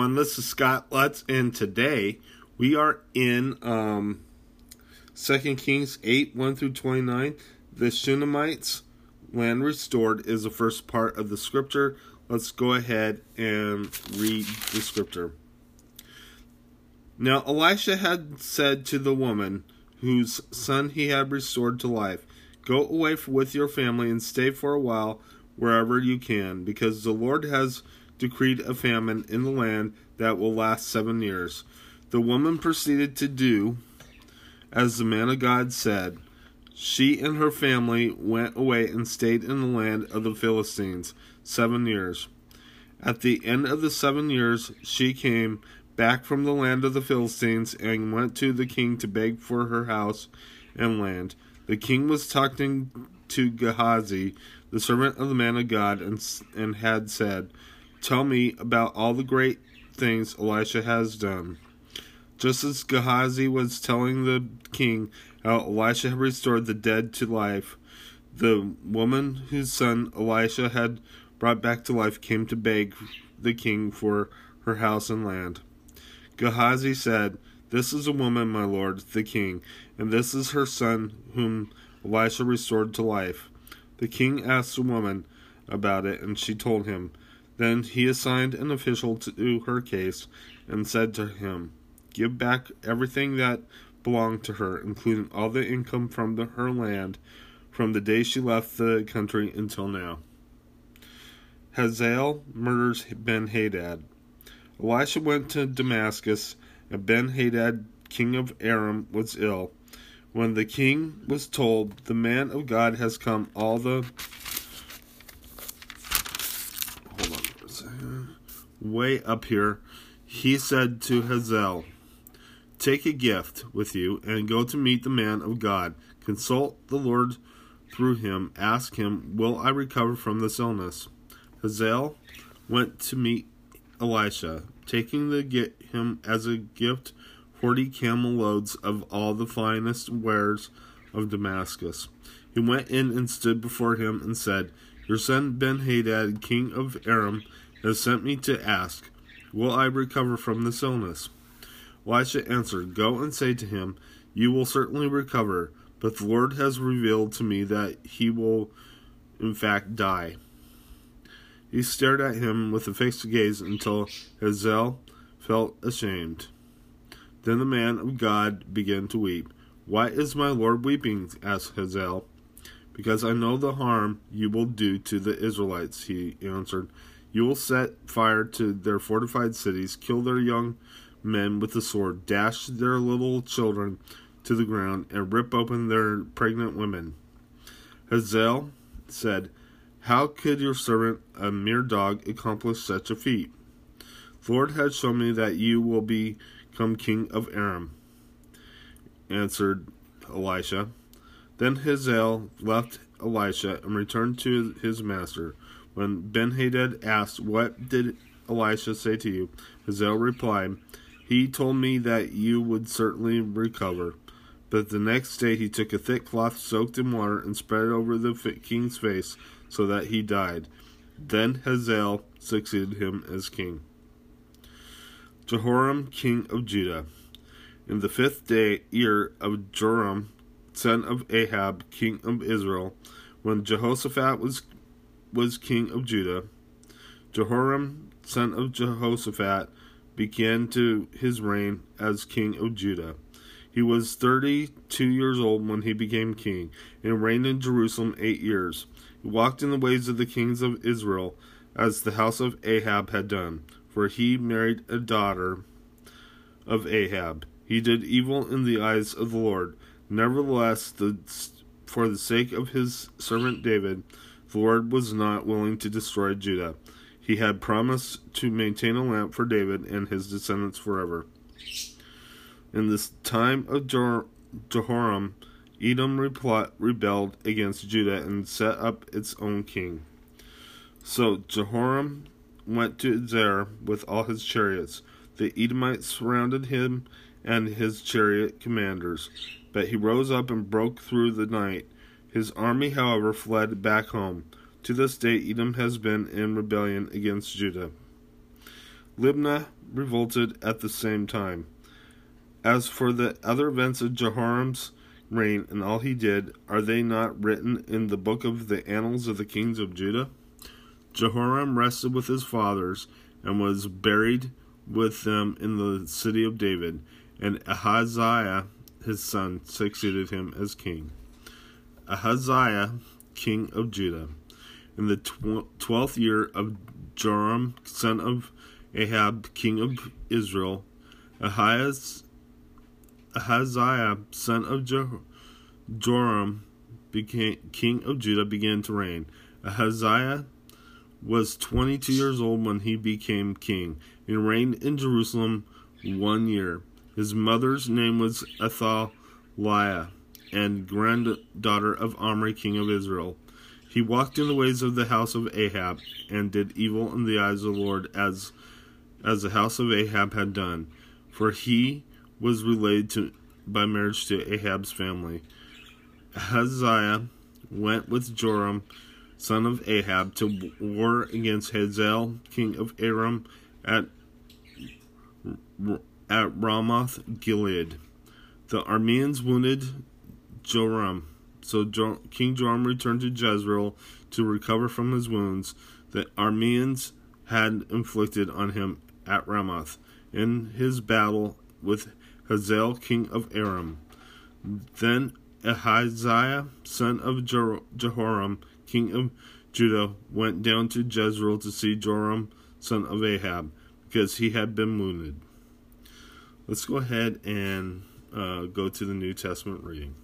everyone. This is Scott Lutz, and today we are in um, 2 Kings 8 1 through 29. The Shunammite's land restored is the first part of the scripture. Let's go ahead and read the scripture. Now Elisha had said to the woman whose son he had restored to life, Go away with your family and stay for a while wherever you can, because the Lord has decreed a famine in the land that will last seven years. The woman proceeded to do as the man of God said. She and her family went away and stayed in the land of the Philistines seven years. At the end of the seven years, she came back from the land of the Philistines and went to the king to beg for her house and land. The king was talking to Gehazi, the servant of the man of God, and, and had said, Tell me about all the great things Elisha has done. Just as Gehazi was telling the king how Elisha had restored the dead to life, the woman whose son Elisha had brought back to life came to beg the king for her house and land. Gehazi said, This is a woman, my lord, the king, and this is her son whom Elisha restored to life. The king asked the woman about it, and she told him. Then he assigned an official to her case and said to him, Give back everything that belonged to her, including all the income from the, her land from the day she left the country until now. Hazael murders Ben Hadad. Elisha went to Damascus, and Ben Hadad, king of Aram, was ill. When the king was told, The man of God has come, all the Uh, way up here, he said to Hazael, Take a gift with you and go to meet the man of God. Consult the Lord through him. Ask him, Will I recover from this illness? Hazael went to meet Elisha, taking the get him as a gift forty camel loads of all the finest wares of Damascus. He went in and stood before him and said, Your son Ben Hadad, king of Aram, has sent me to ask, Will I recover from this illness? Elisha answered, Go and say to him, You will certainly recover, but the Lord has revealed to me that he will in fact die. He stared at him with a fixed gaze until Hazael felt ashamed. Then the man of God began to weep. Why is my Lord weeping? asked Hazael. Because I know the harm you will do to the Israelites, he answered. You will set fire to their fortified cities, kill their young men with the sword, dash their little children to the ground, and rip open their pregnant women. Hazael said, How could your servant, a mere dog, accomplish such a feat? The Lord has shown me that you will become king of Aram, answered Elisha. Then Hazael left Elisha and returned to his master. When Benhadad asked, What did Elisha say to you? Hazael replied, He told me that you would certainly recover. But the next day he took a thick cloth soaked in water and spread it over the king's face so that he died. Then Hazael succeeded him as king. Jehoram, king of Judah. In the fifth day year of Joram, son of Ahab, king of Israel, when Jehoshaphat was was king of Judah. Jehoram, son of Jehoshaphat, began to his reign as king of Judah. He was thirty two years old when he became king, and reigned in Jerusalem eight years. He walked in the ways of the kings of Israel, as the house of Ahab had done, for he married a daughter of Ahab. He did evil in the eyes of the Lord. Nevertheless, the, for the sake of his servant David, the Lord was not willing to destroy Judah. He had promised to maintain a lamp for David and his descendants forever. In this time of Jehoram, Edom rebelled against Judah and set up its own king. So Jehoram went to Zair with all his chariots. The Edomites surrounded him and his chariot commanders, but he rose up and broke through the night his army, however, fled back home. To this day, Edom has been in rebellion against Judah. Libnah revolted at the same time. As for the other events of Jehoram's reign and all he did, are they not written in the book of the annals of the kings of Judah? Jehoram rested with his fathers and was buried with them in the city of David, and Ahaziah his son succeeded him as king. Ahaziah, king of Judah, in the twelfth year of Joram, son of Ahab, king of Israel, Ahaziah, son of Joram, became king of Judah, began to reign. Ahaziah was 22 years old when he became king and reigned in Jerusalem one year. His mother's name was Athaliah, and granddaughter of Omri, king of Israel. He walked in the ways of the house of Ahab, and did evil in the eyes of the Lord, as as the house of Ahab had done, for he was related to by marriage to Ahab's family. Ahaziah went with Joram son of Ahab, to war against Hazael, king of Aram, at, at Ramoth Gilead. The Arameans wounded Joram, so King Joram returned to Jezreel to recover from his wounds that Arameans had inflicted on him at Ramoth in his battle with Hazael, king of Aram. Then Ahaziah, son of Jehoram, king of Judah, went down to Jezreel to see Joram, son of Ahab, because he had been wounded. Let's go ahead and uh, go to the New Testament reading.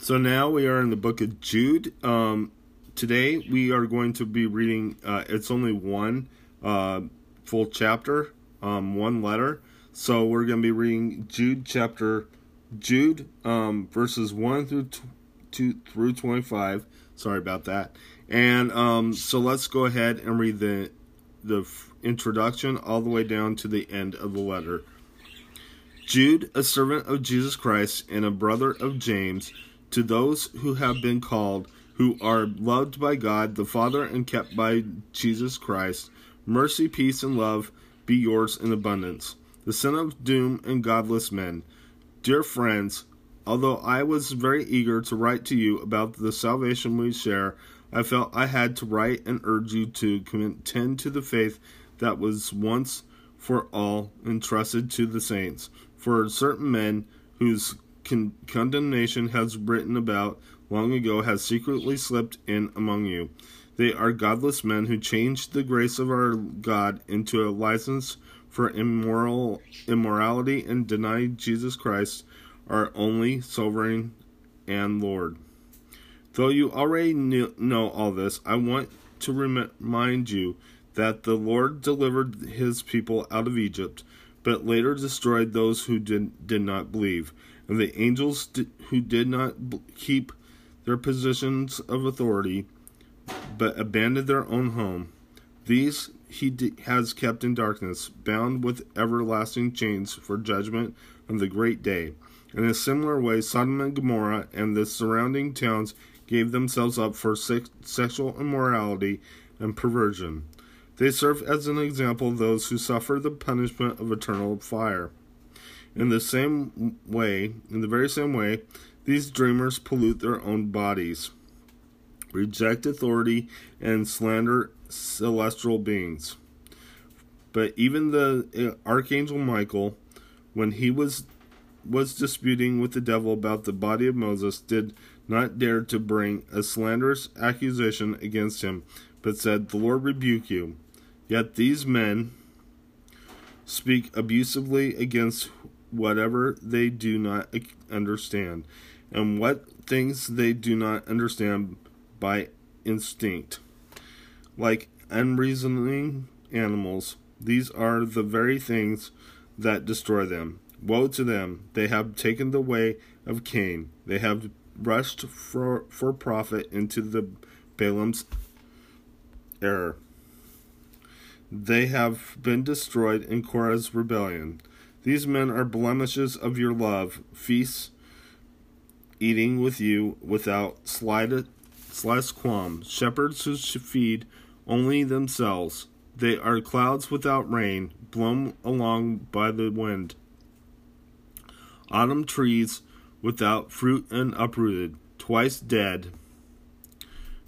So now we are in the book of Jude. Um, today we are going to be reading, uh, it's only one uh, full chapter, um, one letter. So we're going to be reading Jude chapter, Jude um, verses 1 through, t- two, through 25 Sorry about that. And um, so let's go ahead and read the the introduction all the way down to the end of the letter. Jude, a servant of Jesus Christ and a brother of James, to those who have been called, who are loved by God the Father and kept by Jesus Christ, mercy, peace, and love be yours in abundance. The sin of doom and godless men. Dear friends, Although I was very eager to write to you about the salvation we share, I felt I had to write and urge you to contend to the faith that was once for all entrusted to the saints. For certain men whose con- condemnation has written about long ago has secretly slipped in among you. They are godless men who changed the grace of our God into a license for immoral immorality and denied Jesus Christ our only sovereign and Lord. Though you already know all this, I want to remind you that the Lord delivered his people out of Egypt, but later destroyed those who did, did not believe. And the angels who did not keep their positions of authority, but abandoned their own home, these he has kept in darkness, bound with everlasting chains for judgment on the great day. In a similar way, Sodom and Gomorrah and the surrounding towns gave themselves up for sex- sexual immorality and perversion. They serve as an example of those who suffer the punishment of eternal fire. In the same way, in the very same way, these dreamers pollute their own bodies, reject authority, and slander celestial beings. But even the uh, archangel Michael, when he was was disputing with the devil about the body of Moses did not dare to bring a slanderous accusation against him, but said, The Lord rebuke you. Yet these men speak abusively against whatever they do not understand, and what things they do not understand by instinct. Like unreasoning animals, these are the very things that destroy them. Woe to them! They have taken the way of Cain. They have rushed for, for profit into the Balaam's error. They have been destroyed in Korah's rebellion. These men are blemishes of your love, feasts eating with you without slightest qualm, shepherds who feed only themselves. They are clouds without rain, blown along by the wind. Autumn trees without fruit and uprooted, twice dead.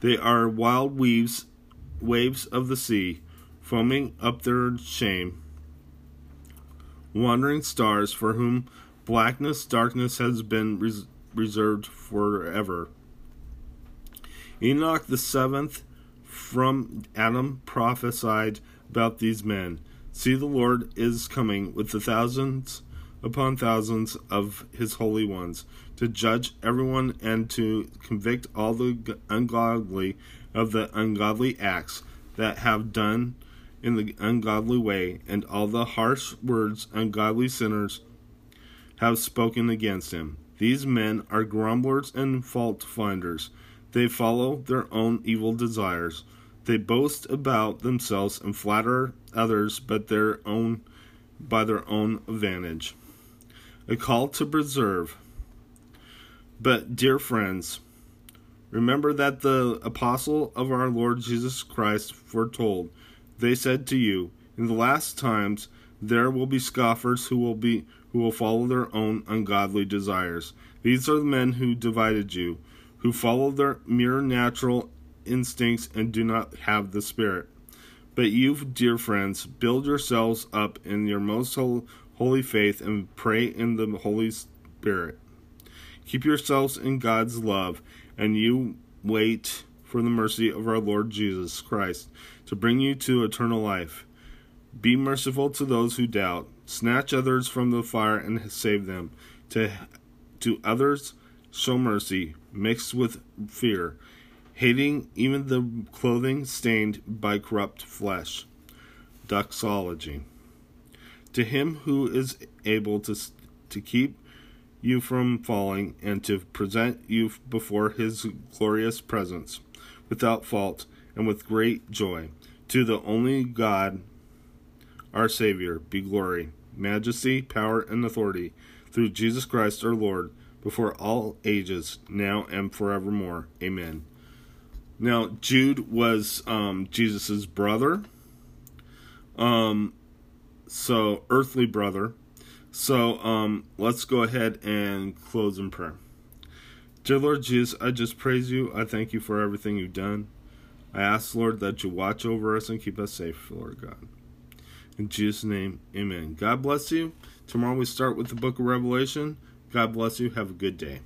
They are wild weaves, waves of the sea, foaming up their shame. Wandering stars for whom blackness, darkness has been res- reserved forever. Enoch the seventh from Adam prophesied about these men. See, the Lord is coming with the thousands upon thousands of his holy ones to judge everyone and to convict all the ungodly of the ungodly acts that have done in the ungodly way and all the harsh words ungodly sinners have spoken against him. These men are grumblers and fault finders. They follow their own evil desires. They boast about themselves and flatter others but their own by their own advantage. A call to preserve. But dear friends, remember that the apostle of our Lord Jesus Christ foretold. They said to you, in the last times there will be scoffers who will be who will follow their own ungodly desires. These are the men who divided you, who follow their mere natural instincts and do not have the Spirit. But you, dear friends, build yourselves up in your most holy faith and pray in the Holy Spirit. Keep yourselves in God's love, and you wait for the mercy of our Lord Jesus Christ to bring you to eternal life. Be merciful to those who doubt. Snatch others from the fire and save them. To, to others, show mercy, mixed with fear, hating even the clothing stained by corrupt flesh. Doxology. To him who is able to, to keep you from falling and to present you before his glorious presence without fault and with great joy. To the only God our Savior, be glory, majesty, power, and authority through Jesus Christ our Lord, before all ages, now and forevermore. Amen. Now, Jude was um, Jesus' brother, um, so earthly brother. So um, let's go ahead and close in prayer. Dear Lord Jesus, I just praise you. I thank you for everything you've done. I ask, Lord, that you watch over us and keep us safe, Lord God. In Jesus' name, amen. God bless you. Tomorrow we start with the book of Revelation. God bless you. Have a good day.